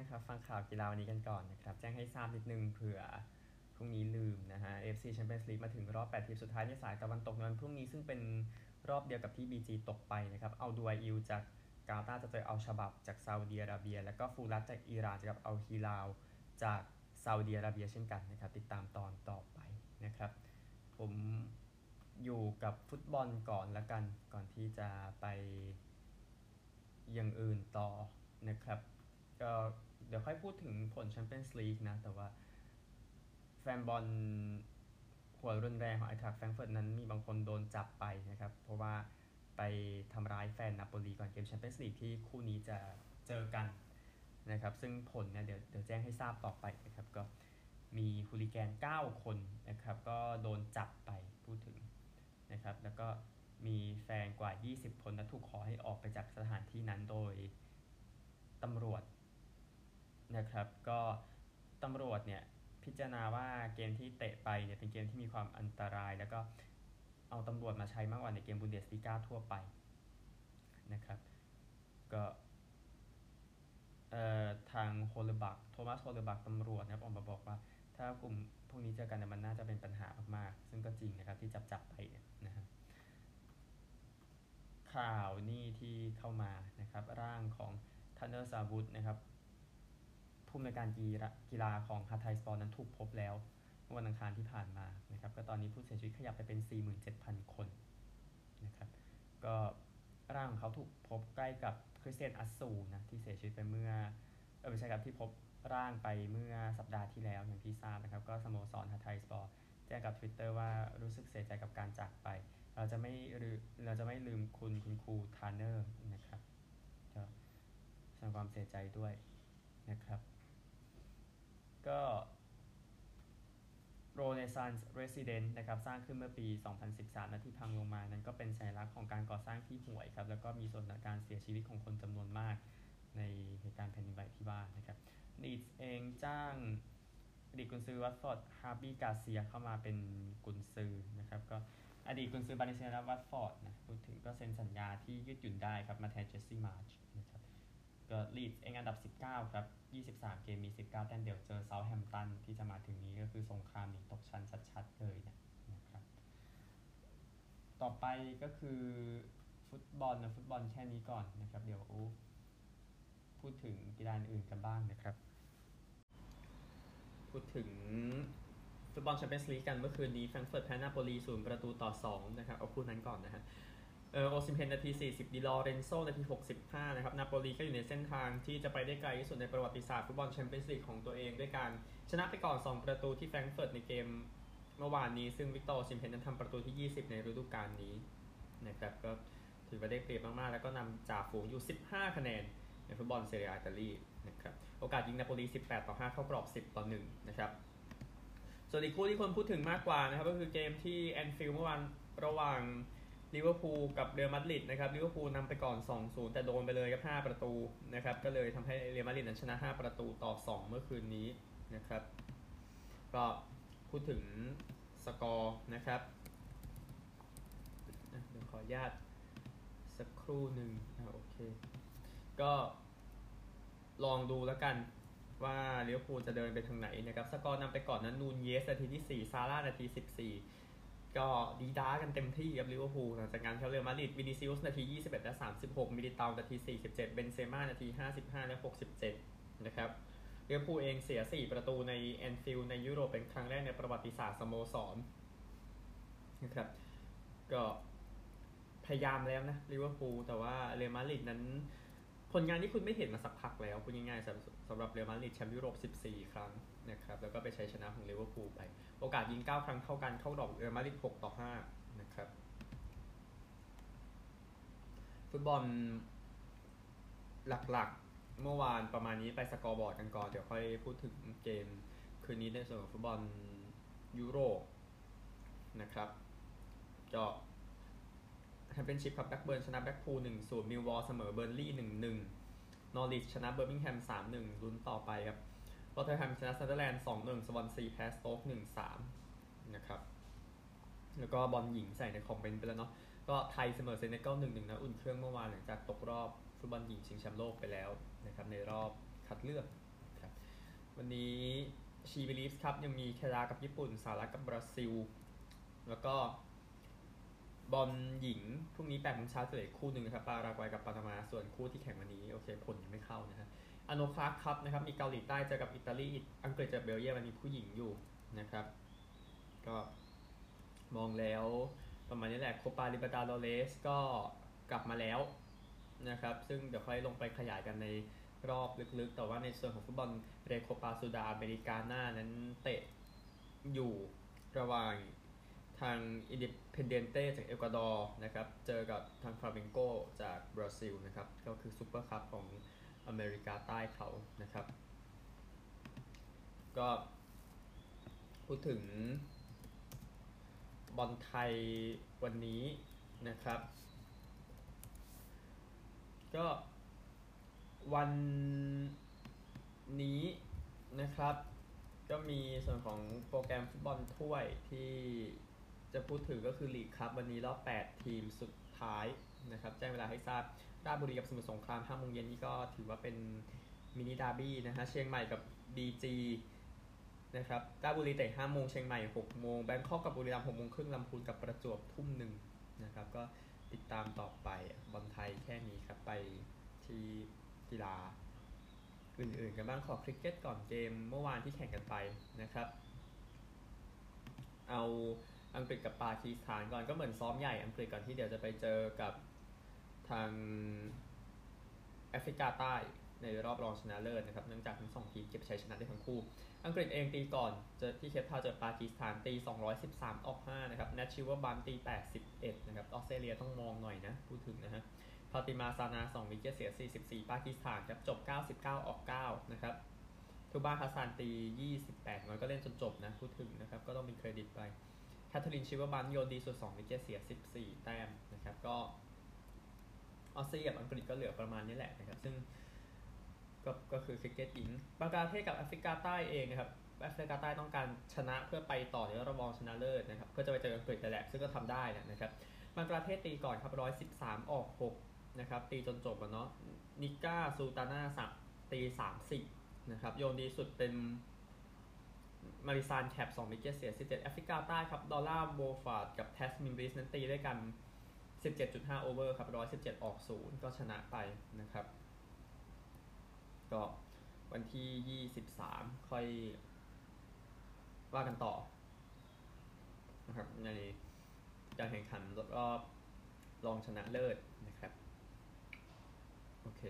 านครับ ฟังข่าวกีฬาวันนี้กันก่อนนะครับ แจ้งให้ทราบนิดนึงเผื่อพรุ่งนี้ลืมนะฮะ FC Champions League มาถึงรอบ 8 ทีมสุดท้ายในสายตะวันตกในวันพรุ่งนี้ซึ่งเป็นรอบเดียวกับที่ BG ตกไปนะครับ เอาดูอิลจากกาตาร์จะเจอเอาชบับจากซาอุดีอาระเบีย แล้วก็ฟูรัตจากอิหร่านจะกับเอาฮิลาวจากซาอุดีอาระเบียเช่นกันนะครับ ติดตามตอนต่อไปนะครับ ผมอยู่กับฟุตบอลก่อนละกันก่อนที่จะไปอย่างอื่นต่อนะครับก็ เดี๋ยวค่อยพูดถึงผลแชมเปี้ยนส์ลีกนะ แต่ว่าแฟนบอลหัวรุนแรงของไอน์ทรัคแฟรงก์เฟิร์ตนั้นมีบางคนโดนจับไปนะครับ เพราะว่าไปทำร้ายแฟนนาโปลีก่อนเกมแชมเปี้ยนส์ลีกที่คู่นี้จะเจอกันนะครับ ซึ่งผลเนี่ยเดี๋ยวเดี๋ยวแจ้งให้ทราบต่อไปนะครับ ก็มี hooligan 9 คนนะครับ ก็โดนจับไปพูดถึงนะครับ แล้วก็มีแฟนกว่า 20 คนและถูกขอให้ออกไปจากสถานที่นั้นโดยตำรวจ นะครับ ก็ตำรวจเนี่ยพิจารณาว่าเกมที่เตะไปเนี่ยเป็นเกมที่มีความอันตราย แล้วก็เอาตำรวจมาใช้มากกว่าในเกมบุนเดสลีกาทั่วไปนะครับ ก็ทางโฮลบักโทมัสโฮลบักตำรวจนะครับออกมาบอกว่า ถ้ากลุ่มพวกนี้เจอกันเนี่ยมันน่าจะเป็นปัญหามากๆ ซึ่งก็จริงนะครับที่จับจับไปเนี่ยนะครับข่าวนี่ที่เข้ามานะครับร่างของทาเนอร์ซาวุตนะครับ ผู้อำนวยการกีฬาของฮาไทสปอร์นั้นถูกพบแล้วเมื่อวันอังคารที่ผ่านมานะครับก็ตอนนี้ผู้เสียชีวิตขยับไปเป็น 47,000 คนนะครับก็ร่างของเขาถูกพบใกล้กับคริสเตียนอัตซูนะที่เสียชีวิตไปเมื่อเออไม่ใช่ครับที่พบร่างไปเมื่อสัปดาห์ที่แล้วอย่างที่ทราบนะครับ ก็สโมสรฮาไทสปอร์แจ้งกับ Twitter ว่ารู้สึกเสียใจกับการจากไป เราจะไม่เราจะไม่ลืมคุณคุณครูทาเนอร์นะครับก็แสดงความเสียใจด้วยนะครับ ก็โรเนซานส์เรสซิเดนต์นะครับสร้างขึ้นเมื่อปี 2013นะที่พังลงมานั้นก็เป็นสัญลักษณ์ของการก่อสร้างที่ห่วยครับ แล้วก็มีส่วนในการเสียชีวิตของคนจำนวนมากในเหตุการณ์แผ่นดินไหวที่ว่านะครับลีดเองจ้างอดีตกุนซือวัตฟอร์ดฮาบี้กราเซียเข้ามาเป็นกุนซือนะครับก็อดีตกุนซือบาเลนเซียและวัตฟอร์ดนะพูดถึงก็เซ็นสัญญาที่ยืดหยุ่นได้ครับมาแทนเจสซี่มาร์ชนะครับ ก็ลีดเองอันดับ 19 ครับ 23 เกมมี 19 แต้มเดี๋ยวเจอเซาท์แฮมป์ตันที่จะมาถึงนี้ก็คือสงครามหนีตกชั้นชัดๆเลยนะครับ ต่อไปก็คือฟุตบอลนะฟุตบอลแค่นี้ก่อนนะครับ เดี๋ยวพูดถึงกีฬาอื่นกันบ้างนะครับ พูดถึงฟุตบอลแชมเปี้ยนส์ลีกกันเมื่อคืนนี้แฟรงก์เฟิร์ตแพ้นาโปลีศูนย์ประตูต่อ 2 นะครับ เอาคู่นั้นก่อนนะฮะ เออโอซิมเฮนนาที 40 ดิลอเรนโซนาที 65 นะครับ นาโปลีก็อยู่ในเส้นทางที่จะไปได้ไกลที่สุดในประวัติศาสตร์ฟุตบอลแชมเปี้ยนส์ลีกของตัวเอง ด้วยการชนะไปก่อน 2 ประตูที่แฟรงก์เฟิร์ตในเกมเมื่อวานนี้ ซึ่งวิกตอร์โอซิมเฮนนั้นทำประตูที่ 20 ในฤดูกาลนี้นะครับก็ถือว่าได้เปรียบมาก ๆ แล้วก็นำจ่าฝูงอยู่ 15 คะแนนในฟุตบอลเซเรียอาอิตาลีนะครับโอกาสยิงนาโปลี 18 ต่อ 5 เข้ากรอบ 10 ต่อ 1 นะครับส่วนอีกคู่ที่คนพูดถึงมากกว่านะครับก็คือเกมที่แอนฟิลด์เมื่อวานระหว่าง ลิเวอร์พูลกับเรอัลมาดริดนะครับลิเวอร์พูลนำไปก่อน 2-0 แต่โดนไปเลยครับ5ประตูนะครับก็เลยทำให้เรอัลมาดริดนั้นชนะ 5 ประตูต่อ 2 เมื่อคืนนี้นะครับก็พูดถึงสกอร์นะครับเดี๋ยวขออนุญาตสักครู่หนึ่งอ่าโอเค ก็ลองดูแล้วกันว่าลิเวอร์พูลจะเดินไปทางไหนนะครับ สกอร์นำไปก่อนนั้นนูนเยสนาทีที่ 4 ซาร่านาที 14 ก็ดี๊ด๊ากันเต็มที่กับลิเวอร์พูลหลังจากการเจอเรอัลมาดริดวินิซิอุสนาที 21 และ 36 มิลิตาวนาที 47 เบนเซม่านาที 55 และ 67 นะครับลิเวอร์พูลเองเสีย 4 ประตูในแอนฟิลด์ในยุโรปเป็นครั้งแรกในประวัติศาสตร์สโมสรนะครับก็พยายามแล้วนะลิเวอร์พูลแต่ว่าเรอัลมาดริดนั้น ผลงานที่คุณไม่เห็นมาสักพักแล้วพูดง่ายๆสำหรับสำหรับเรอัลมาดริดแชมป์ยุโรป 14 ครั้งนะครับแล้วก็ไปชัยชนะของลิเวอร์พูลไป โอกาสยิง 9 ครั้งเท่ากันเข้ากรอบเรอัลมาดริด6ต่อ 5 นะครับ ฟุตบอลหลักๆเมื่อวานประมาณนี้ไปสกอร์บอร์ดกันก่อน เดี๋ยวค่อยพูดถึงเกมคืนนี้ในส่วนของฟุตบอลยุโรปนะครับก็แชมเปี้ยนชิพครับแบล็กเบิร์นชนะแบล็กพูลหนึ่งศูนย์มิลวอลเสมอเบิร์นลีย์หนึ่งหนึ่ง นอริชชนะเบอร์มิงแฮมสามหนึ่งลุ้นต่อไปครับรอเทอร์แฮมชนะซันเดอร์แลนด์สองหนึ่งสวอนซีแพ้สโต๊กหนึ่งสามนะครับ แล้วก็บอลหญิงใส่ในคอมเมนต์ไปแล้วเนาะ ก็ไทยเสมอเซเนกัลหนึ่งหนึ่งนะอุ่นเครื่องเมื่อวานหลังจากตกรอบฟุตบอลหญิงชิงแชมป์โลกไปแล้วนะครับในรอบคัดเลือกวันนี้ SheBelieves Cup ยังมีแคนาดากับญี่ปุ่นสหรัฐกับบราซิล แล้วก็ บอลหญิงพรุ่งนี้แปดโมงเช้าจะเหลือคู่หนึ่งนะครับปารากวัยกับปานามาส่วนคู่ที่แข่งวันนี้โอเคผลยังไม่เข้านะฮะ Arnold Clark Cup นะครับมีเกาหลีใต้เจอกับอิตาลีอังกฤษเจอเบลเยียมมันมีผู้หญิงอยู่นะครับ ก็มองแล้วประมาณนี้แหละโคปาลิเบร์ตาดอเรสก็กลับมาแล้วนะครับ ซึ่งเดี๋ยวค่อยลงไปขยายกันในรอบลึกๆ แต่ว่าในส่วนของฟุตบอลเรโคปาซูดาอเมริกาหน้านั้นเตะอยู่ระหว่าง ทางอินดิเพนเดนเต้จากเอกวาดอร์นะครับ เจอกับทางฟลาเมงโกจากบราซิลนะครับ ก็คือซูเปอร์คัพของอเมริกาใต้เขานะครับ ก็พูดถึงบอลไทยวันนี้นะครับ ก็วันนี้นะครับ ก็มีส่วนของโปรแกรมฟุตบอลถ้วยที่ จะพูดถึงก็คือลีกครับวันนี้รอบ 8 ทีมสุดท้ายนะครับแจ้งเวลาให้ทราบราชบุรีกับสมุทรสงคราม5โมงเย็นนี่ก็ถือว่าเป็น mini derby นะฮะเชียงใหม่กับ BG นะครับราชบุรีเตะ5โมงเชียงใหม่6โมงแบงคอกกับบุรีรัมย์6โมงครึ่งลำพูนกับประจวบทุ่มหนึ่งนะครับก็ติดตามต่อไปบอลไทยแค่นี้ครับไปที่กีฬาอื่นๆกันบ้างขอคริกเก็ตก่อนเกมเมื่อวานที่แข่งกันไปนะครับ เอา อังกฤษกับปากีสถานก่อนก็เหมือนซ้อมใหญ่อังกฤษก่อนที่เดี๋ยวจะไปเจอกับทางแอฟริกาใต้ในรอบรองชนะเลิศนะครับเนื่องจากทั้งสองทีมเก็บชัยชนะได้ทั้งคู่ อังกฤษเองตีก่อนเจอที่เคปทาวน์เจอปากีสถานตี 213 ออก 5 นะครับแนตซิเวอร์บรันต์ตี 81 นะครับออสเตรเลียต้องมองหน่อยนะพูดถึงนะฮะฟาติมาซานา2 wicket เสีย 44 ปากีสถานครับจบ 99 ออก 9 นะครับทูบาฮัสซานตี 28มันก็เล่นจนจบนะพูดถึงนะครับก็ต้องมีเครดิตไป แคทเธอรีนซิเวอร์บรันต์โยนดีสุด2 wicket เสีย 14 แต้มนะครับ ก็ออสเตรเลียกับอังกฤษก็เหลือประมาณนี้แหละนะครับ ซึ่งก็ก็คือคริกเก็ตหญิงบังกลาเทศกับแอฟริกาใต้เองนะครับแอฟริกาใต้ต้องการชนะเพื่อไปต่อในรอบรองชนะเลิศนะครับเพื่อจะไปเจออังกฤษแต่แหละซึ่งก็ทำได้นะครับบังกลาเทศตีก่อนครับ113ออก6นะครับตีจนจบแล้วเนาะนิการ์สุลตาน่าซัดตี30นะครับโยนดีสุดเป็น มาริซานแคป2 wicket เสีย 17 แอฟริกาใต้ครับ ลอร่าโวลวาร์ดกับแทซมินบริตส์นั้นตีด้วยกัน 17.5 over ครับ 117 ออก 0 ก็ชนะไปนะครับ ก็วันที่ 23 ค่อยว่ากันต่อนะครับในการแข่งขันรอบรองชนะเลิศนะครับ โอเค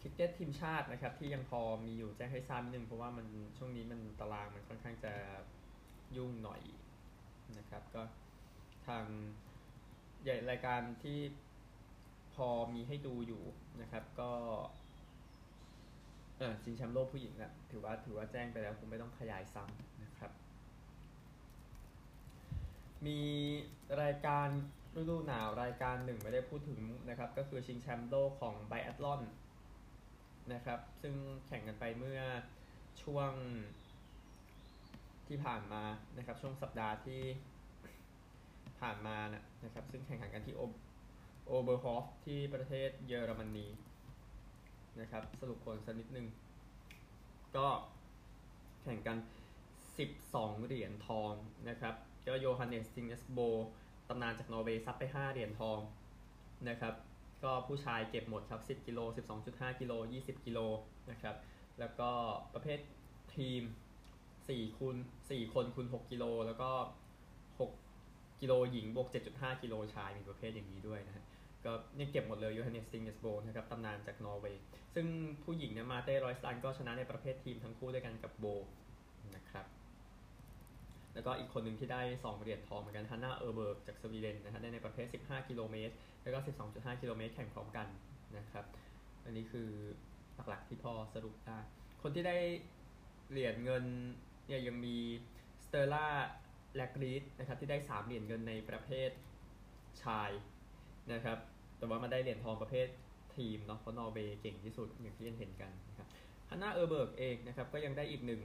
คริกเก็ตทีมชาตินะครับที่ยังพอมีอยู่แจ้งให้ทราบนิดนึงเพราะว่ามันช่วงนี้มันตารางมันค่อนข้างจะยุ่งหน่อยนะครับก็ทางใหญ่รายการที่พอมีให้ดูอยู่นะครับ ก็เออชิงแชมป์โลกผู้หญิงอะถือว่าถือว่าแจ้งไปแล้วคงไม่ต้องขยายซ้ำนะครับ มีรายการฤดูหนาวรายการหนึ่งไม่ได้พูดถึงนะครับ ก็คือชิงแชมป์โลกของไบแอตลอน นะครับ ซึ่งแข่งกันไปเมื่อช่วงที่ผ่านมานะครับ ช่วงสัปดาห์ที่ผ่านมานะครับ ซึ่งแข่งขันกันที่โอเบอร์ฮอฟที่ประเทศเยอรมนีนะครับ สรุปผลสักนิดนึง ก็แข่งกัน 12 เหรียญทองนะครับ ก็โยฮันเนสธิงเนสโบตำนานจากนอร์เวย์ซิวไป 5 เหรียญทองนะครับ ก็ผู้ชายเก็บหมดครับ10กิโล12.5กิโล20กิโลนะครับ แล้วก็ประเภททีม4คูณ4คนคูณ6กิโลแล้วก็ 6 กิโลหญิงบวก7.5 กิโลชายมีประเภทอย่างนี้ด้วยนะฮะก็เนี่ยเก็บหมดเลยโยฮันเนสธิงเนสโบนะครับตำนานจากนอร์เวย์ซึ่งผู้หญิงเนี่ยมาร์เต้รอยเซแลนด์ก็ชนะในประเภททีมทั้งคู่ด้วยกันกับโบนะครับ แล้วก็อีกคนหนึ่งที่ได้ 2 เหรียญทองเหมือนกันฮันนาเออร์เบิร์กจากสวีเดนนะฮะได้ในประเภท 15 กิโลเมตร แล้วก็ 12.5 กิโลเมตรแข่งพร้อมกันนะครับ อันนี้คือหลักๆที่พอสรุปได้ คนที่ได้เหรียญเงินเนี่ยยังมีสตูร์ลาแลกรีดนะครับที่ได้ 3 เหรียญเงินในประเภทชายนะครับ แต่ว่ามาได้เหรียญทองประเภททีมเนาะเพราะนอร์เวย์เก่งที่สุดอย่างที่เห็นกันนะครับฮันนาเออร์เบิร์กเองนะครับก็ยังได้อีกหนึ่ง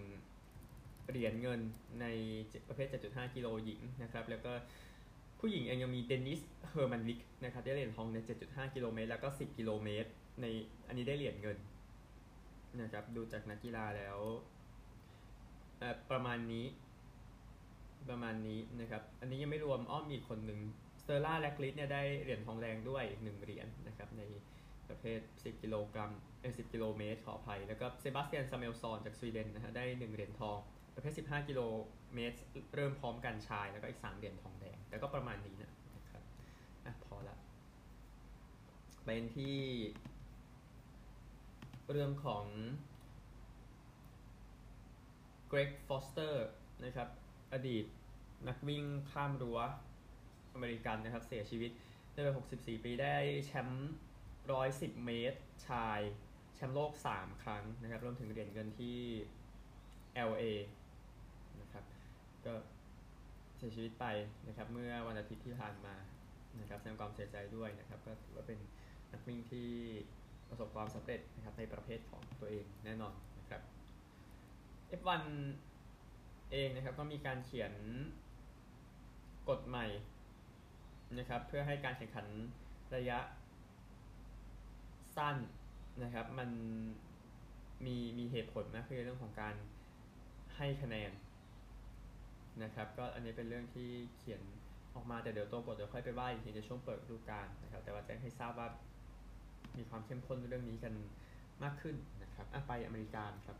เหรียญเงินในประเภท 7.5 กิโลหญิงนะครับ แล้วก็ผู้หญิงเองยังมีเดนิส เฮอร์มันน์วิคนะครับได้เหรียญทองใน 7.5 กิโลเมตร แล้วก็ 10 กิโลเมตร ในอันนี้ได้เหรียญเงินนะครับ ดูจากนักกีฬาแล้วประมาณนี้ประมาณนี้นะครับ อันนี้ยังไม่รวมอ้อมอีกคนหนึ่งสเตอร์ล่าแลกริดเนี่ยได้เหรียญทองแดงด้วยอีกหนึ่งเหรียญนะครับในประเภท 10 กิโลกรัมเออ10 กิโลเมตรขออภัย แล้วก็เซบาสเตียนซามูเอลส์ซอนจากสวีเดนนะฮะได้ 1 เหรียญทอง ประเภท 15 กิโลเมตร เริ่มพร้อมกันชาย แล้วก็อีก 3 เหรียญทองแดง แต่ก็ประมาณนี้นะนะครับอะพอละเป็นที่เรื่องของเกรกฟอสเตอร์นะครับ อดีตนักวิ่งข้ามรั้วอเมริกันนะครับ เสียชีวิตในวัย64 ปีได้แชมป์ 110 เมตร ชาย แชมป์โลก 3 ครั้งนะครับ รวมถึงเหรียญเงินที่ LA ก็เสียชีวิตไปนะครับเมื่อวันอาทิตย์ที่ผ่านมานะครับแสดงความเสียใจด้วยนะครับก็ถือว่าเป็นนักวิ่งที่ประสบความสำเร็จนะครับในประเภทของตัวเองแน่นอนนะครับ F1 เองนะครับก็มีการเขียนกฎใหม่นะครับเพื่อให้การแข่งขันระยะสั้นนะครับมันมีมีเหตุผลนะคือเรื่องของการให้คะแนน นะครับก็อันนี้เป็นเรื่องที่เขียนออกมาแต่เดี๋ยวตัวบทเดี๋ยวค่อยไปว่าอีกทีในช่วงเปิดฤดูกาลนะครับแต่ว่าแจ้งให้ทราบว่ามีความเข้มข้นเรื่องนี้กันมากขึ้นนะครับอะไปอเมริกาครับ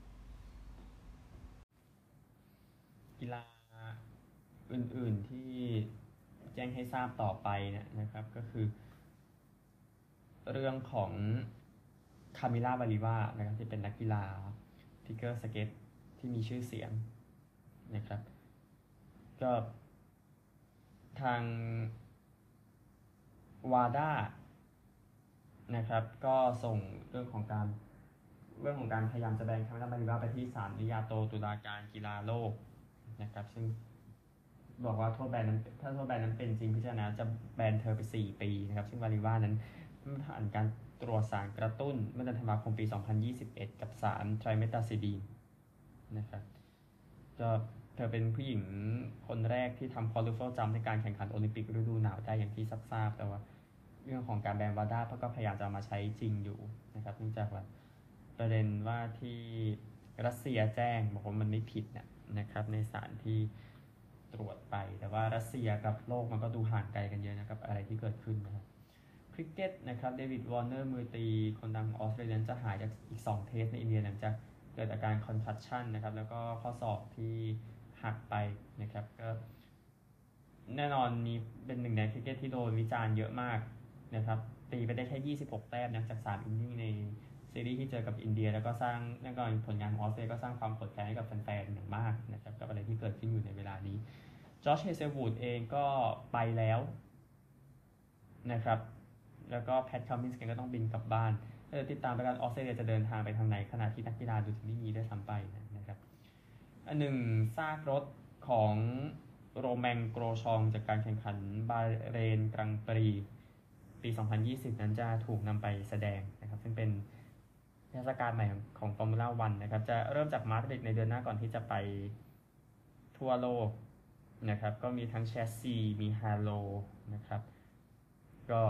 กีฬาอื่นๆที่แจ้งให้ทราบต่อไปเนี่ยนะครับก็คือ เรื่องของคามิล่าวาลิเอวานะครับที่เป็นนักกีฬาฟิกเกอร์สเก็ตที่มีชื่อเสียงนะครับ ก็ทางวาด้านะครับ ก็ส่งเรื่องของการเรื่องของการพยายามจะแบนคามิล่าบาลิวาไปที่ศาลนิยาโตตุลาการกีฬาโลกนะครับ ซึ่งบอกว่าโทษแบนนั้นถ้าโทษแบนนั้นเป็นจริงพิจารณาจะแบนเธอไป 4 ปีนะครับ ซึ่งบาลิวานั้นผ่านการตรวจสารกระตุ้นเมื่อเดือนธันวาคมปี 2021 กับสารไทรเมตาซิดีนนะครับก็ เธอเป็นผู้หญิงคนแรกที่ทำ quadruple jump ในการแข่งขันโอลิมปิกฤดูหนาวได้อย่างที่ทราบแต่ว่าเรื่องของการแบน WADA เขาก็พยายามจะมาใช้จริงอยู่นะครับเนื่องจากว่าประเด็นว่าที่รัสเซียแจ้งบอกว่ามันไม่ผิดนะนะครับ ในสารที่ตรวจไป แต่ว่ารัสเซียกับโลกมันก็ดูห่างไกลกันเยอะนะครับ อะไรที่เกิดขึ้นนะครับคริกเก็ตนะครับเดวิดวอร์เนอร์มือตีคนดังออสเตรเลียจะหายจากอีก 2 Test ในอินเดียหลังจากเกิดอาการ concussion นะครับ แล้วก็ข้อศอกที่ หักไปนะครับก็แน่นอนมีเป็นหนึ่งในคริกเก็ตที่โดนวิจารณ์เยอะมากนะครับตีไปได้แค่ 26 แต้มนะจาก 3 innings ในซีรีส์ที่เจอกับอินเดีย แล้วก็สร้างแน่นอนผลงานของออสเตรเลียก็สร้างความโกรธแค้นให้กับแฟนๆอย่างมากนะครับกับอะไรที่เกิดขึ้นอยู่ในเวลานี้จอชเฮเซิลวูดเองก็ไปแล้วนะครับ แล้วก็แพทคัมมินส์ก็ต้องบินกลับบ้านถ้าจะติดตามไปกันออสเตรเลียจะเดินทางไปทางไหนขณะที่นักกีฬาดูจะไม่มีได้ซ้ำไปนะ อันหนึ่งซากรถของโรแมงโกรชองจากการแข่งขันบาห์เรนกรังด์ปรีซ์ ปี 2020 นั้นจะถูกนำไปแสดงนะครับ ซึ่งเป็นเทศกาลใหม่ของฟอร์มูล่าวันนะครับ จะเริ่มจากมาดริดในเดือนหน้าก่อนที่จะไปทั่วโลกนะครับ ก็มีทั้งแชสซีมี haloนะครับ ก็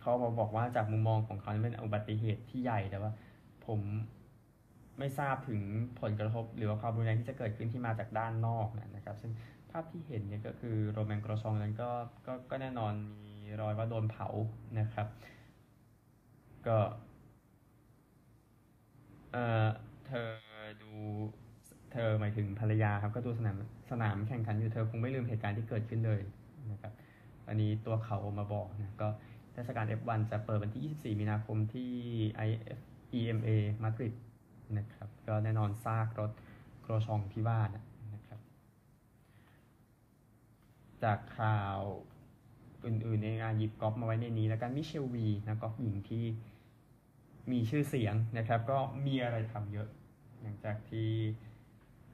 เขาบอกว่าจากมุมมองของเขาเป็นอุบัติเหตุที่ใหญ่แต่ว่าผม ไม่ทราบถึงผลกระทบ หรือว่าความรุนแรงที่จะเกิดขึ้นที่มาจากด้านนอกนะครับ ซึ่งภาพที่เห็นเนี่ยก็คือโรแมนกรชองนั้นก็ก็ก็แน่นอนมีรอยว่าโดนเผานะครับ ก็เอ่อเธอดูเธอหมายถึงภรรยาครับ ก็ดูสนามสนามแข่งขันอยู่เธอคงไม่ลืมเหตุการณ์ที่เกิดขึ้นเลยนะครับ อันนี้ตัวเขามาบอกนะก็เทศกาล F1 จะเปิดวันที่ 24 มีนาคมที่ IF EMA มาดริด นะครับ ก็แน่นอนซากรถโครชองที่ว่านะครับ จากข่าวอื่นๆในงานหยิบกอล์ฟมาไว้ในนี้ แล้วกันมิเชลวีนะกอล์ฟหญิงที่มีชื่อเสียงนะครับ ก็มีอะไรทำเยอะ หลังจากที่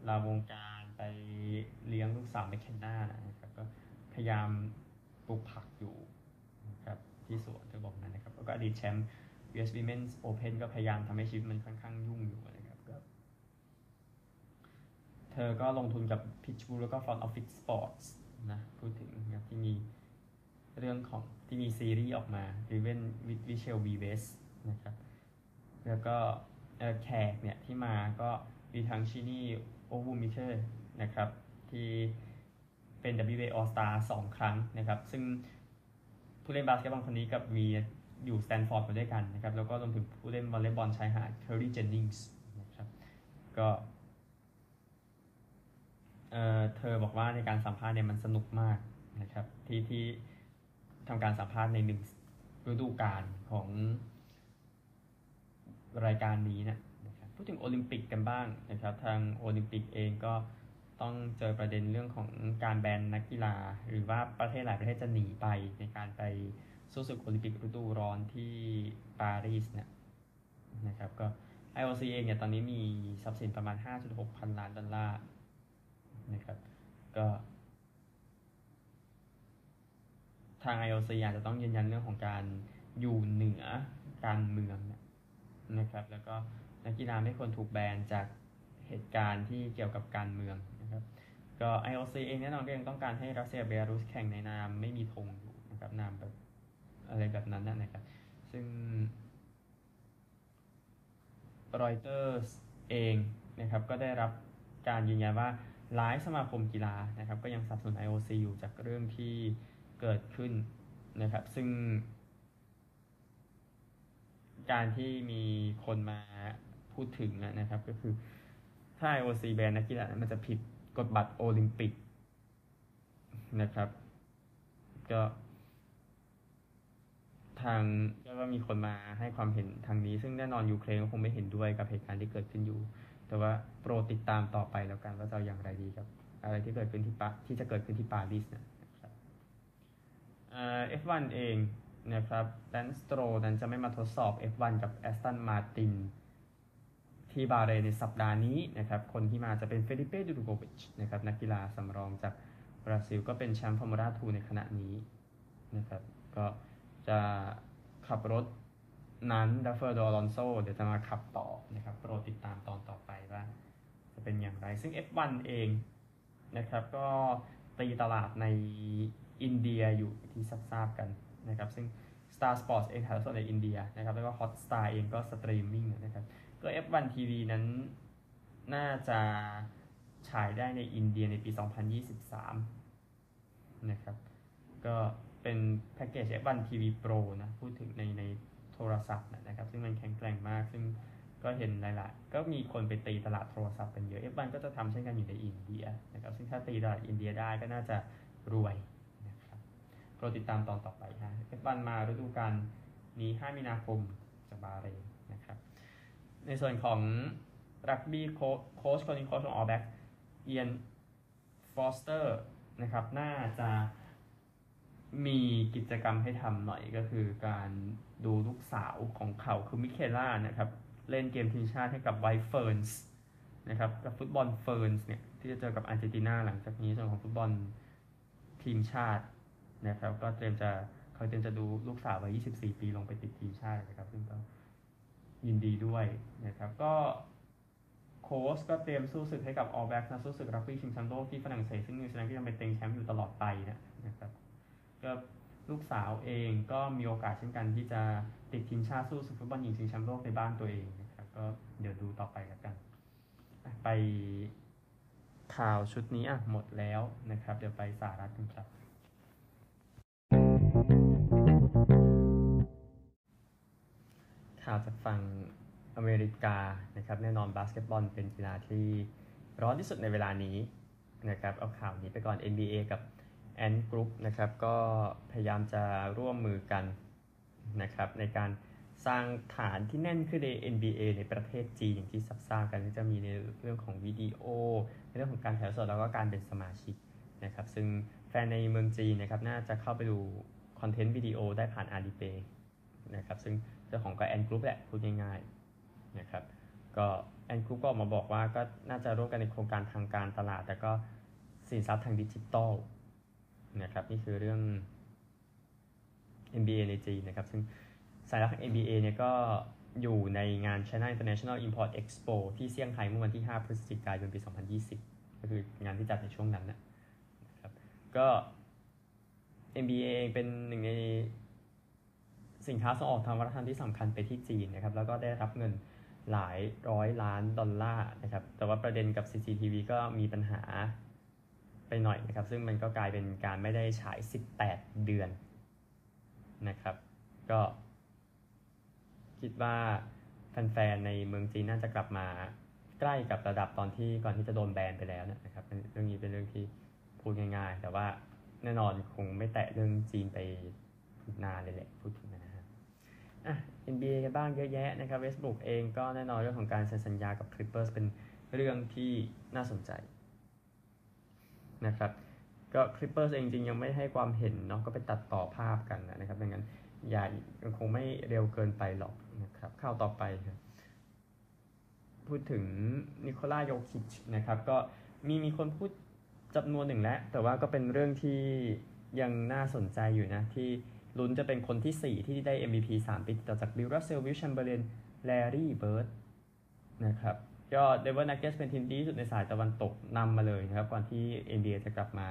ลาวงการไปเลี้ยงลูกสาวในเคนนานะครับก็พยายามปลูกผักอยู่นะครับที่สวนเธอบอกนั้นนะครับ แล้วก็อดีตแชมป์ US Women's Open ก็พยายามทำให้ชีวิตมันค่อนข้างยุ่งอยู่นะครับก็เธอก็ลงทุนกับ Pitchburgh แล้วก็ Front Office Sports นะพูดถึงนะครับที่มีเรื่องของที่มีซีรีส์ออกมา Driven with Michelle Wie West นะครับ แล้วก็แขกเนี่ยที่มาก็มีทั้งชินี่โอวูมิเชอร์นะครับที่เป็น WNBA All Star สองครั้งนะครับ ซึ่งผู้เล่นบาสเกตบอลคนนี้กับวี อยู่สแตนฟอร์ดมาด้วยกันนะครับ แล้วก็รวมถึงผู้เล่นวอลเลย์บอลชายหาดเคอร์รี่เจนนิงส์นะครับก็เเธอบอกว่าในการสัมภาษณ์เนี่ยมันสนุกมากนะครับ ที่ที่ทำการสัมภาษณ์ในหนึ่งฤดูกาลของรายการนี้นะนะครับพูดถึงโอลิมปิกกันบ้างนะครับ ทางโอลิมปิกเองก็ต้องเจอประเด็นเรื่องของการแบนนักกีฬา หรือว่าประเทศหลายประเทศจะหนีไปในการไป สู้ศึกโอลิมปิกฤดูร้อนที่ปารีสเนี่ยนะครับก็ IOC เองเนี่ยตอนนี้มีทรัพย์สินประมาณ 5.6 พันล้านดอลลาร์นะครับก็ ทาง IOC อาจจะต้องยืนยันเรื่องของการอยู่เหนือการเมืองนะครับ แล้วก็นักกีฬาไม่ควรถูกแบนจากเหตุการณ์ที่เกี่ยวกับการเมืองนะครับก็ IOC เองแน่นอนก็ยังต้องการให้รัสเซียเบลารุสแข่งในนามไม่มีธง แบบนั้นนะครับ ซึ่งรอยเตอร์สเองนะครับก็ได้รับการยืนยันว่าหลายสมาคมกีฬานะครับก็ยังสนับสนุน IOC อยู่จากเรื่องที่เกิดขึ้นนะครับ ซึ่ง การที่มีคนมาพูดถึงนะครับ ก็คือถ้า IOC แบนนักกีฬามันจะผิดกฎบัตรโอลิมปิกนะครับ ก็ ทางก็มีคนมาให้ความเห็นทางนี้ ซึ่งแน่นอนยูเครนก็คงไม่เห็นด้วยกับเหตุการณ์ที่เกิดขึ้นอยู่ แต่ว่าโปรดติดตามต่อไปแล้วกันว่าจะอย่างไรดีครับ อะไรที่เกิดขึ้นที่ปาที่จะเกิดขึ้นที่ปารีสนะครับเอ่อ F1 เองนะครับแลนซ์สโตรลล์นั้นจะไม่มาทดสอบ F1 กับแอสตันมาร์ตินที่บาห์เรนในสัปดาห์นี้นะครับ คนที่มาจะเป็นเฟลิเป้ดรูโกวิชนะครับนักกีฬาสำรองจากบราซิลก็เป็นแชมป์ฟอร์มูล่า2ในขณะนี้นะครับ ก็ จะขับรถนั้นเฟอร์นันโดอลอนโซเดี๋ยวจะมาขับต่อนะครับโปรดติดตามตอนต่อไปว่าจะเป็นอย่างไร ซึ่ง F1 เองนะครับ ก็ตีตลาดในอินเดียอยู่ที่ทราบกันนะครับ ซึ่ง Star Sports เองถ่ายทอดในอินเดียนะครับ แล้วก็ Hotstar เองก็สตรีมมิ่งนะครับก็ F1 TV นั้นน่าจะฉายได้ในอินเดียในปี 2023 นะครับ ก็ เป็นแพ็กเกจ F1 TV Pro นะพูดถึงในในโทรศัพท์นะครับ ซึ่งมันแข็งแกร่งมาก ซึ่งก็เห็นหลายๆก็มีคนไปตีตลาดโทรศัพท์กันเยอะ F1 ก็จะทำเช่นกันอยู่ในอินเดียนะครับ ซึ่งถ้าตีตลาดอินเดียได้ก็น่าจะรวยนะครับโปรดติดตามตอนต่อไปฮะ F1 มาฤดูกาลนี้ 5 มีนาคมจากบาห์เรนนะครับ ในส่วนของรักบี้โค้ชคนนี้โค้ชของออลแบล็กเอียนฟอสเตอร์นะครับ น่าจะ มีกิจกรรมให้ทำหน่อยก็คือการดูลูกสาวของเขาคือมิเคล่านะครับ เล่นเกมทีมชาติให้กับไวท์เฟิร์นส์นะครับกับฟุตบอลเฟิร์นส์เนี่ยที่จะเจอกับอาร์เจนตินาหลังจากนี้ส่วนของฟุตบอลทีมชาตินะครับ ก็เตรียมจะเขาเตรียมจะดูลูกสาววัย 24 ปีลงไปติดทีมชาตินะครับซึ่งก็ยินดีด้วยนะครับก็โค้ชก็เตรียมสู้ศึกให้กับออลแบล็กนะสู้ศึกรักบี้ชิงแชมป์โลกที่ฝรั่งเศสซึ่งนิวซีแลนด์ก็ยังเป็นเต็งแชมป์อยู่ตลอดไปนะครับ ก็ลูกสาวเองก็มีโอกาสเช่นกันที่จะติดทีมชาติสู้ศึกฟุตบอลหญิงชิงแชมป์โลกในบ้านตัวเองนะครับก็เดี๋ยวดูต่อไปกัน ไปข่าวชุดนี้อะหมดแล้วนะครับ เดี๋ยวไปสาระกันครับ ข่าวจากฝั่งอเมริกานะครับแน่นอนบาสเกตบอลเป็นกีฬาที่ร้อนที่สุดในเวลานี้นะครับเอาข่าวนี้ไปก่อน NBA กับ แอนกรุ๊ปนะครับก็พยายามจะร่วมมือกันนะครับในการสร้างฐานที่แน่นขึ้นใน NBA ในประเทศจีนอย่างที่ทราบกันที่จะมีในเรื่องของวิดีโอ ในเรื่องของการถ่ายสดแล้วก็การเป็นสมาชิกนะครับซึ่งแฟนในเมืองจีนนะครับน่าจะเข้าไปดูคอนเทนต์วิดีโอได้ผ่าน a l i p a y นะครับซึ่งเจ้าของก็ Ant Group แหละพูดง่ายๆนะครับก็ Ant Group ก็ออกมาบอกว่าก็น่าจะร่วมกันในโครงการทางการตลาด แต่ก็สินทรัพย์ทางดิจิตอล นะครับนี่คือเรื่อง NBA ในจีนนะครับ ซึ่งสายลักของ MBA เนี่ยก็อยู่ในงาน China International Import Expo ที่เซี่ยงไฮ้เมื่อวันที่ 5 พฤศจิกายนปี 2020 ก็คืองานที่จัดในช่วงนั้นนะครับ ก็ MBA เองเป็นหนึ่งในสินค้าส่งออกทางวัฒนธรรมที่สำคัญไปที่จีนนะครับ แล้วก็ได้รับเงินหลายร้อยล้านดอลลาร์นะครับ แต่ว่าประเด็นกับ CCTV ก็มีปัญหา ไปหน่อยนะครับ ซึ่งมันก็กลายเป็นการไม่ได้ฉาย 18 เดือนนะครับ ก็คิดว่าแฟนๆในเมืองจีนน่าจะกลับมาใกล้กับระดับตอนที่ก่อนที่จะโดนแบนไปแล้วนะครับเรื่องนี้เป็นเรื่องที่พูดง่ายๆ แต่ว่าแน่นอนคงไม่แตะเรื่องจีนไปนานเลยแหละพูดถึงนะฮะอะ NBA กันบ้างเยอะแยะนะครับ Facebook เองก็แน่นอนเรื่องของการเซ็นสัญญากับ Clippers เป็นเรื่องที่น่าสนใจ นะครับก็ Clippers เองจริงยังไม่ให้ความเห็นเนาะก็ไปตัดต่อภาพกันนะครับดังนั้นอย่ายังคงไม่เร็วเกินไปหรอกนะครับข่าวต่อไปครับพูดถึง Nikola Jokić นะครับก็มีมีคนพูดจำนวนหนึ่งแล้ว แต่ว่าก็เป็นเรื่องที่ยังน่าสนใจอยู่นะที่ลุ้นจะเป็นคนที่ 4 ที่ได้ MVP 3 ปีต่อจาก Bill Russell Wilt Chamberlain Larry Birdนะครับ ก็ Denver Nuggets เป็นทีมดีที่สุดในสายตะวันตกนำมาเลยครับ ก่อนที่ NBA จะกลับมา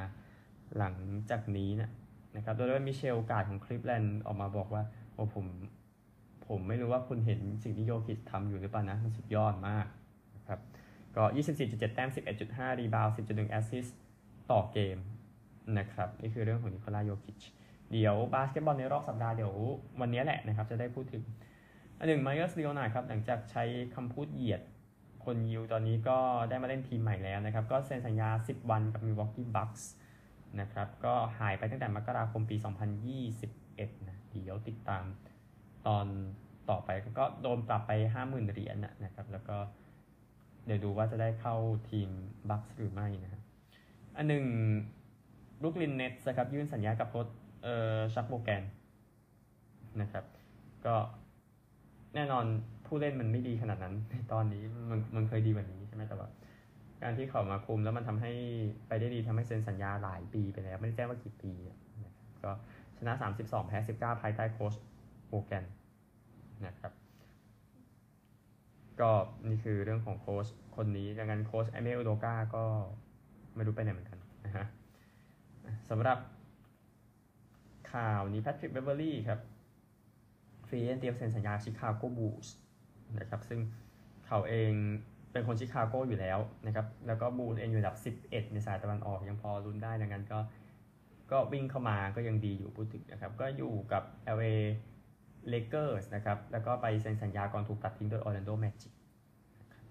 หลังจากนี้นะนะครับ Donovan Mitchell guard ของ Cleveland ออกมาบอกว่า โอ้ผม ผมไม่รู้ว่าคุณเห็นสิ่งที่โยคิดทำอยู่หรือเปล่านะ มันสุดยอดมากนะครับ ก็ 24.7 แต้ม 11.5 rebound 10.1 assist ต่อเกมนะครับ นี่คือเรื่องของ Nikola Jokić เดี๋ยวบาสเกตบอลในรอบสัปดาห์เดี๋ยววันนี้แหละนะครับ จะได้พูดถึงอันหนึ่งมาเอสเลโอนาครับ หลังจากใช้คำพูดเหยียด คนยิวตอนนี้ก็ได้มาเล่นทีมใหม่แล้วนะครับ ก็เซ็นสัญญา 10 วันกับ Milwaukee Bucks นะครับ ก็หายไปตั้งแต่มกราคมปี 2021 นะเดี๋ยวติดตามตอนต่อไปก็โดนปรับไป 50,000 เหรียญนะครับ แล้วก็เดี๋ยวดูว่าจะได้เข้าทีม Bucks หรือไม่นะครับอันหนึ่งBrooklyn Nets ครับ ยื่นสัญญากับโค้ชเอ่อ Jacque Vaughn นะครับ ก็แน่นอน ผู้เล่นมันไม่ดีขนาดนั้นในตอนนี้มันมันเคยดีกว่านี้ใช่ไหมแต่ว่าการที่เขามาคุมแล้วมันทำให้ไปได้ดีทำให้เซ็นสัญญาหลายปีไปแล้ว ไม่ได้แจ้งว่ากี่ปีนะครับก็ชนะ 32 แพ้ 19 ภายใต้โค้ช Vaughn นะครับ ก็นี่คือเรื่องของโค้ชคนนี้ดังนั้นโค้ช Ime Udoka ก็ไม่รู้ไปไหนเหมือนกันนะฮะสำหรับข่าวนี้ Patrick Beverley ครับ free agent เตรียมเซ็นสัญญา Chicago Bulls นะครับซึ่งเขาเองเป็นคนชิคาโกอยู่แล้วนะครับแล้วก็ Bulls เองอยู่อันดับ 11 ในสายตะวันออกยังพอลุ้นได้ดังนั้นก็ก็วิ่งเข้ามาก็ยังดีอยู่พูดถึงนะครับ ก็อยู่กับ LA Lakers นะครับ แล้วก็ไปเซ็นสัญญาก่อนถูกตัดทิ้งโดย Orlando Magic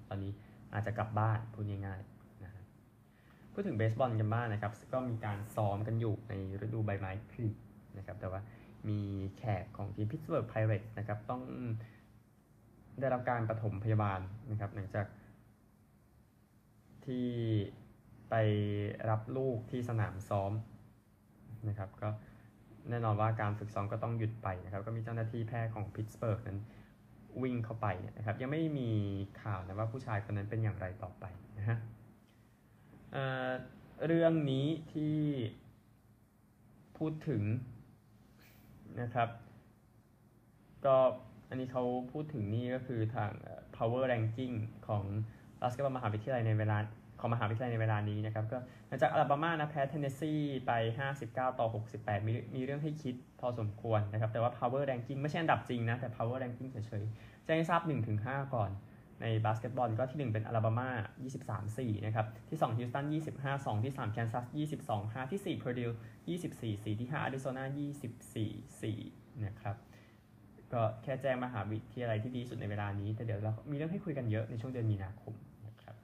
ตอนนี้อาจจะกลับบ้านพูดง่ายๆนะครับพูดถึงเบสบอลกันบ้างนะครับ ก็มีการซ้อมกันอยู่ในฤดูใบไม้ผลินะครับ แต่ว่ามีแขกของทีมพิตต์เบิร์กไพเรตนะครับ ต้อง ได้รับการปฐมพยาบาลนะครับ หลังจากที่ไปรับลูกที่สนามซ้อมนะครับ ก็แน่นอนว่าการฝึกซ้อมก็ต้องหยุดไปนะครับ ก็มีเจ้าหน้าที่แพทย์ของพิตต์เบิร์กนั้นวิ่งเข้าไปนะครับ ยังไม่มีข่าวนะว่าผู้ชายคนนั้นเป็นอย่างไรต่อไปนะฮะเเรื่องนี้ที่พูดถึงนะครับ ก็ อันนี้เขาพูดถึงนี่ก็คือทาง power ranking ของบาสเกตบอลมหาวิทยาลัยในเวลาของมหาวิทยาลัยในเวลานี้นะครับ ก็หลังจากอลาบามานะแพ้เทนเนสซีไป 59 ต่อ 68 มีมีเรื่องให้คิดพอสมควรนะครับ แต่ว่า power ranking ไม่ใช่อันดับจริงนะ แต่ power ranking เฉยๆแจ้งให้ทราบ 1-5 ก่อนในบาสเกตบอลก็ที่ 1 เป็น Alabama 23-4 นะครับ ที่ 2 Houston 25-2 ที่ 3 Kansas 22-5 ที่ 4 Purdue 24-4 ที่ 5อาริโซนา 24-4 นะครับ ก็แค่แจ้งมหาวิทยาลัยที่ดีสุดในเวลานี้ แต่เดี๋ยวเรามีเรื่องให้คุยกันเยอะในช่วงเดือนมีนาคมนะครับ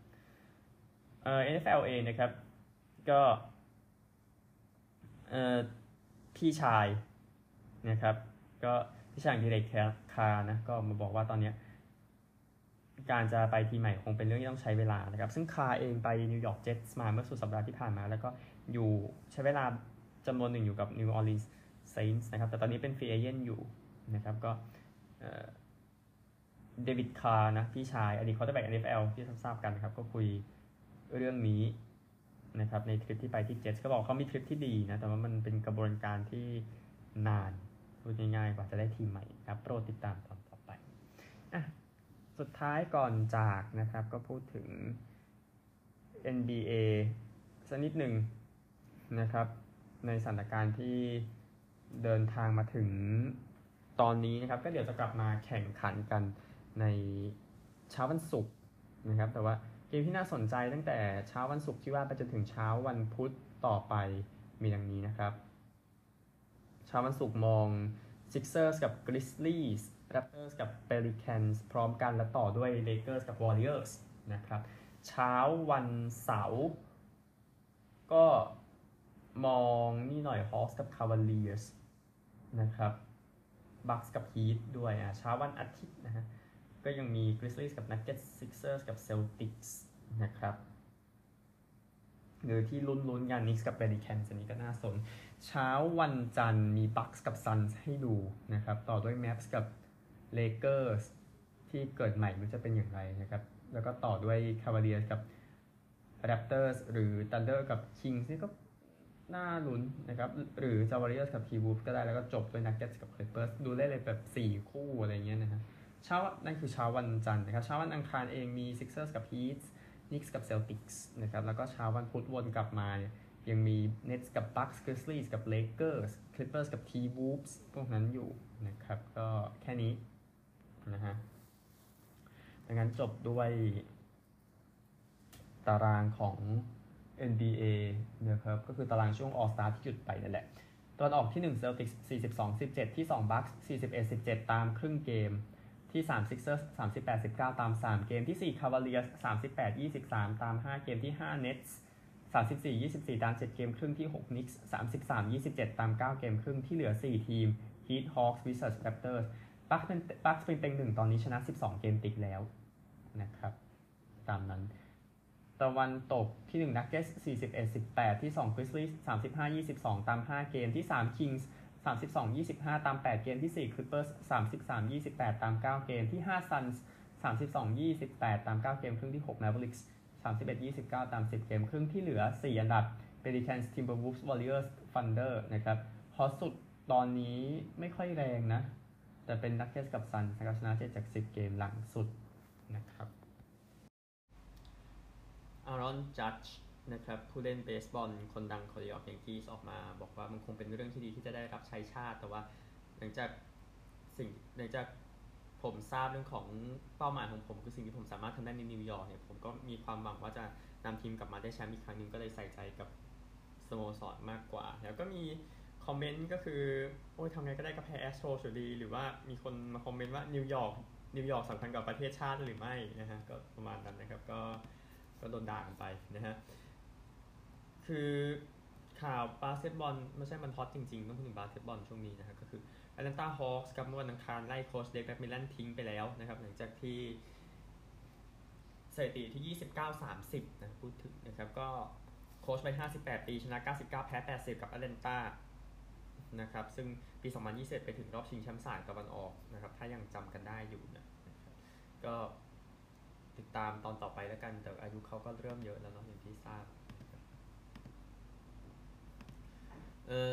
เอ่อ NFL เองนะครับ ก็เอ่อพี่ชายนะครับ ก็พี่ชาย Derek Carr นะก็มาบอกว่าตอนนี้การจะไปทีมใหม่คงเป็นเรื่องที่ต้องใช้เวลานะครับ ซึ่ง Carr เองไป New York Jets มาเมื่อสุดสัปดาห์ที่ผ่านมา แล้วก็อยู่ใช้เวลาจำนวนหนึ่งอยู่กับ New Orleans Saints นะครับ แต่ตอนนี้เป็น free agent อยู่ นะครับก็ David Carr นะพี่ชายอดีต quarterback NFL ที่ทราบกันนะครับก็คุยเรื่องนี้นะครับในทริปที่ไปที่เจ็ตก็บอกเขามีทริปที่ดีนะแต่ว่ามันเป็นกระบวนการที่นานพูดง่ายๆกว่าจะได้ทีมใหม่ครับโปรดติดตามตอนต่อไปอะสุดท้ายก่อนจากนะครับก็พูดถึง NBA สักนิดหนึ่งนะครับ ในสถานการณ์ที่เดินทางมาถึง ตอนนี้นะครับก็เดี๋ยวจะกลับมาแข่งขันกันในเช้าวันศุกร์นะครับ แต่ว่าเกมที่น่าสนใจตั้งแต่เช้าวันศุกร์ที่ว่าไปจนถึงเช้าวันพุธต่อไปมีดังนี้นะครับ เช้าวันศุกร์มอง Sixers กับ Grizzlies Raptors กับ Pelicans พร้อมกันและต่อด้วย Lakers กับ Warriors นะครับ เช้าวันเสาร์ก็มองนี่หน่อย Hawks กับ Cavaliers นะครับ Bucks กับ Heat ด้วยอะเช้าวันอาทิตย์นะฮะก็ยังมี Grizzlies กับ Nuggets Sixers กับ Celtics นะครับหรือที่ลุ้นๆกัน Knicks กับ Pelicans อันนี้ก็น่าสน เช้าวันจันทร์มี Bucks กับ Suns ให้ดูนะครับ ต่อด้วย Mavs กับ Lakers ที่เกิดใหม่มันจะเป็นอย่างไรนะครับ แล้วก็ต่อด้วย Cavaliers กับ Raptors หรือ Thunder กับ Kings นี่ก็ หน่าลุ้นนะครับ หรือ j a v a r i o s กับ T-Wolves ก็ได้แล้วก็จบด้วย Nuggets กับ Clippers ดูได้เลยแบบ 4 คู่อะไรเงี้ยนะฮะเช้านั่นคือเช้าวันจันทร์นะครับเช้าวันอังคารเองมี Sixers กับ Heat Knicks กับ Celtics นะครับแล้วก็เช้าวันพุธวนกลับมาเนี่ยยังมี Nets กับ Bucks Grizzlies กับ Lakers Clippers กับ T-Wolves พวกนั้นอยู่นะครับ ก็แค่นี้นะฮะดังนั้นจบด้วยตารางของ NBA นะครับก็คือตารางช่วง All Star ที่หยุดไปนั่นแหละตอนออกที่ 1 Celtics 42-17 ที่ 2 Bucks 41-17 ตามครึ่งเกม ที่3 Sixers 38-19 ตาม 3 เกม ที่ 4 Cavaliers 38-23 ตาม 5 เกมที่ 5 Nets 34-24 ตาม 7 เกมครึ่งที่ 6 Knicks 33-27 ตาม 9 เกมครึ่งที่เหลือ 4 ทีม Heat Hawks Wizards Raptors บัคเป็นบัคเป็นเต็งหนึ่งตอนนี้ชนะ 12 เกมติดแล้วนะครับ ตามนั้น ตะวันตกที่1 Nuggets 41-18 ที่2 Grizzlies 35-22 ตาม 5 เกมที่3 Kings 32-25 ตาม 8 เกมที่4 Clippers 33-28 ตาม 9 เกมที่5 Suns 32-28 ตาม 9 เกมครึ่งที่6 Mavericks 31-29 ตาม 10 เกมครึ่งที่เหลือ 4 อันดับ Pelicans Timberwolves Warriors Thunder นะครับฮอตสุดตอนนี้ไม่ค่อยแรงนะ แต่เป็น Nuggets กับ Suns นะครับชนะ7จาก 10 เกมหลังสุดนะครับ Aaron Judge นะครับผู้เล่นเบสบอลคนดังของ New York Yankees ออกมา บอกว่ามันคงเป็นเรื่องที่ดีที่จะได้รับใช้ชาติ แต่ว่าหลังจากสิ่งหลังจากผมทราบเรื่องของเป้าหมายของผมคือสิ่งที่ผมสามารถทำได้ในนิวยอร์กเนี่ยผมก็มีความหวังว่าจะนำทีมกลับมาได้แชมป์อีกครั้งหนึ่งก็เลยใส่ใจกับสโมสรมากกว่า แล้วก็มีcomment ก็คือ โอ้ยทำไงก็ได้กับแพ้ Astros อยู่ดี หรือว่ามีคนมา comment ว่านิวยอร์กนิวยอร์กสำคัญกับประเทศชาติหรือไม่นะฮะก็ประมาณนั้นนะครับก็ ก็โดนด่ากันไปนะฮะ คือข่าวบาสเกตบอลไม่ใช่มัน hot จริงๆ ต้องพูดถึงบาสเกตบอลช่วงนี้นะครับก็คือ Atlanta Hawks กับเมื่อวันอังคารไล่โค้ช Nate McMillan ทิ้งไปแล้วนะครับ หลังจากที่สถิติที่ 29-30 นะพูดถึงนะครับ ก็โค้ชไป 58 ปี ชนะ 99 แพ้ 80 กับ Atlanta นะครับ ซึ่งปี 2020ไปถึงรอบชิงแชมป์สายตะวันออกนะครับ ถ้ายังจำกันได้อยู่นะก็ ติดตามตอนต่อไปแล้วกัน แต่อายุเขาก็เริ่มเยอะแล้วเนาะอย่างที่ทราบเอ่อ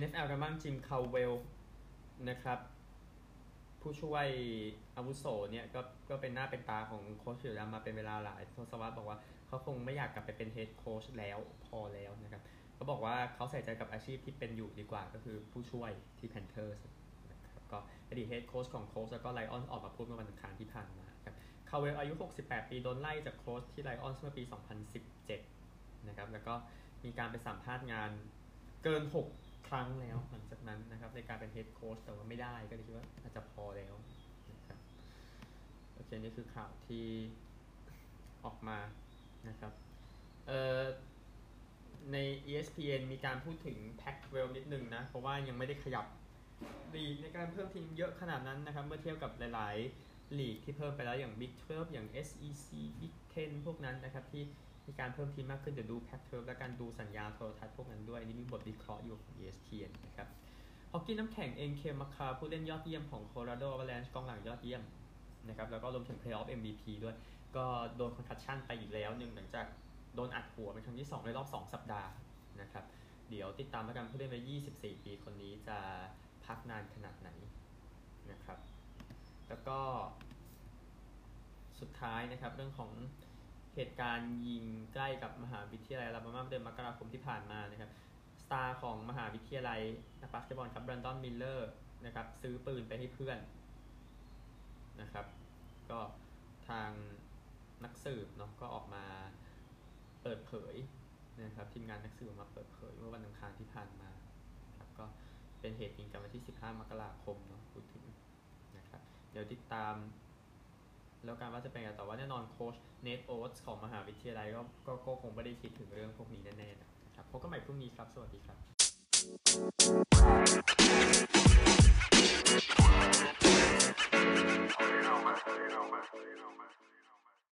NFL กันบ้าง Jim Caldwell นะครับ ผู้ช่วยอาวุโสเนี่ยก็ก็เป็นหน้าเป็นตาของโค้ชอยู่แล้วมาเป็นเวลาหลายทศวรรษบอกว่าเขาคงไม่อยากกลับไปเป็น head coach แล้วพอแล้วนะครับเขาบอกว่าเขาใส่ใจกับอาชีพที่เป็นอยู่ดีกว่าก็คือผู้ช่วยที่ Panthers นะครับก็อดีต head coach ของ Colts แล้วก็ Lions ออกมาพูดเมื่อวันอังคารที่ผ่านมา ครับ Caldwell อายุ 68 ปีโดนไล่จากโค้ชที่ Lions เมื่อปี 2017 นะครับ แล้วก็มีการไปสัมภาษณ์งานเกิน 6 ครั้งแล้วหลังจากนั้นนะครับ ในการเป็น head coach แต่ว่าไม่ได้ก็เลยคิดว่าอาจจะพอแล้วนะครับโอเค นี่คือข่าวที่ออกมานะครับเอ่อใน ESPN มีการพูดถึง Pac-12 นิดนึงนะ เพราะว่ายังไม่ได้ขยับลีในการเพิ่มทีมเยอะขนาดนั้นนะครับ เมื่อเทียบกับหลาย ๆ ลีกที่เพิ่มไปแล้วอย่าง Big 12 อย่าง SEC Big 10 พวกนั้นนะครับที่มีการเพิ่มทีมมากขึ้นเดี๋ยวดู Pac-12 และการดูสัญญาโทรทัศน์พวกนั้นด้วย นี่มีบทวิเคราะห์อยู่ของ ESPN นะครับฮอกกี้น้ำแข็งเองเคมาคาผู้เล่นยอดเยี่ยมของ Colorado Avalanche กองหลังยอดเยี่ยมนะครับแล้วก็รวมถึง Playoff MVP ด้วย ก็โดนคอนทัชชั่นไปอีกแล้วหนึ่งหลังจากโดนอัดหัวเป็นครั้งที่ 2 ในรอบ 2 สัปดาห์นะครับเดี๋ยวติดตามแล้วกันผู้เล่นวัย24 ปีคนนี้จะพักนานขนาดไหนนะครับ แล้วก็ สุดท้ายนะครับเรื่องของเหตุการณ์ยิงใกล้กับมหาวิทยาลัยลาบามาเดือนมกราคมที่ผ่านมานะครับstar ของมหาวิทยาลัยนักบาสเกตบอลครับ Brandon Miller นะครับซื้อปืนไปให้เพื่อนนะครับ ก็ทางนักสืบเนาะก็ออกมาเปิดเผยนะครับทีมงานนักสืบออกมาเปิดเผยเมื่อวันอังคารที่ผ่านมาครับก็เป็นเหตุยิงกันวันที่ 15 มกราคมเนาะพูดถึง เดี๋ยวติดตาม แล้วการว่าจะเป็นไงแต่ว่าแน่นอนโค้ช Nate Oats ของมหาวิทยาลัยก็ก็ก็คงไม่ได้คิดถึงเรื่องพวกนี้แน่ๆนะครับพบกันใหม่พรุ่งนี้ครับ สวัสดีครับ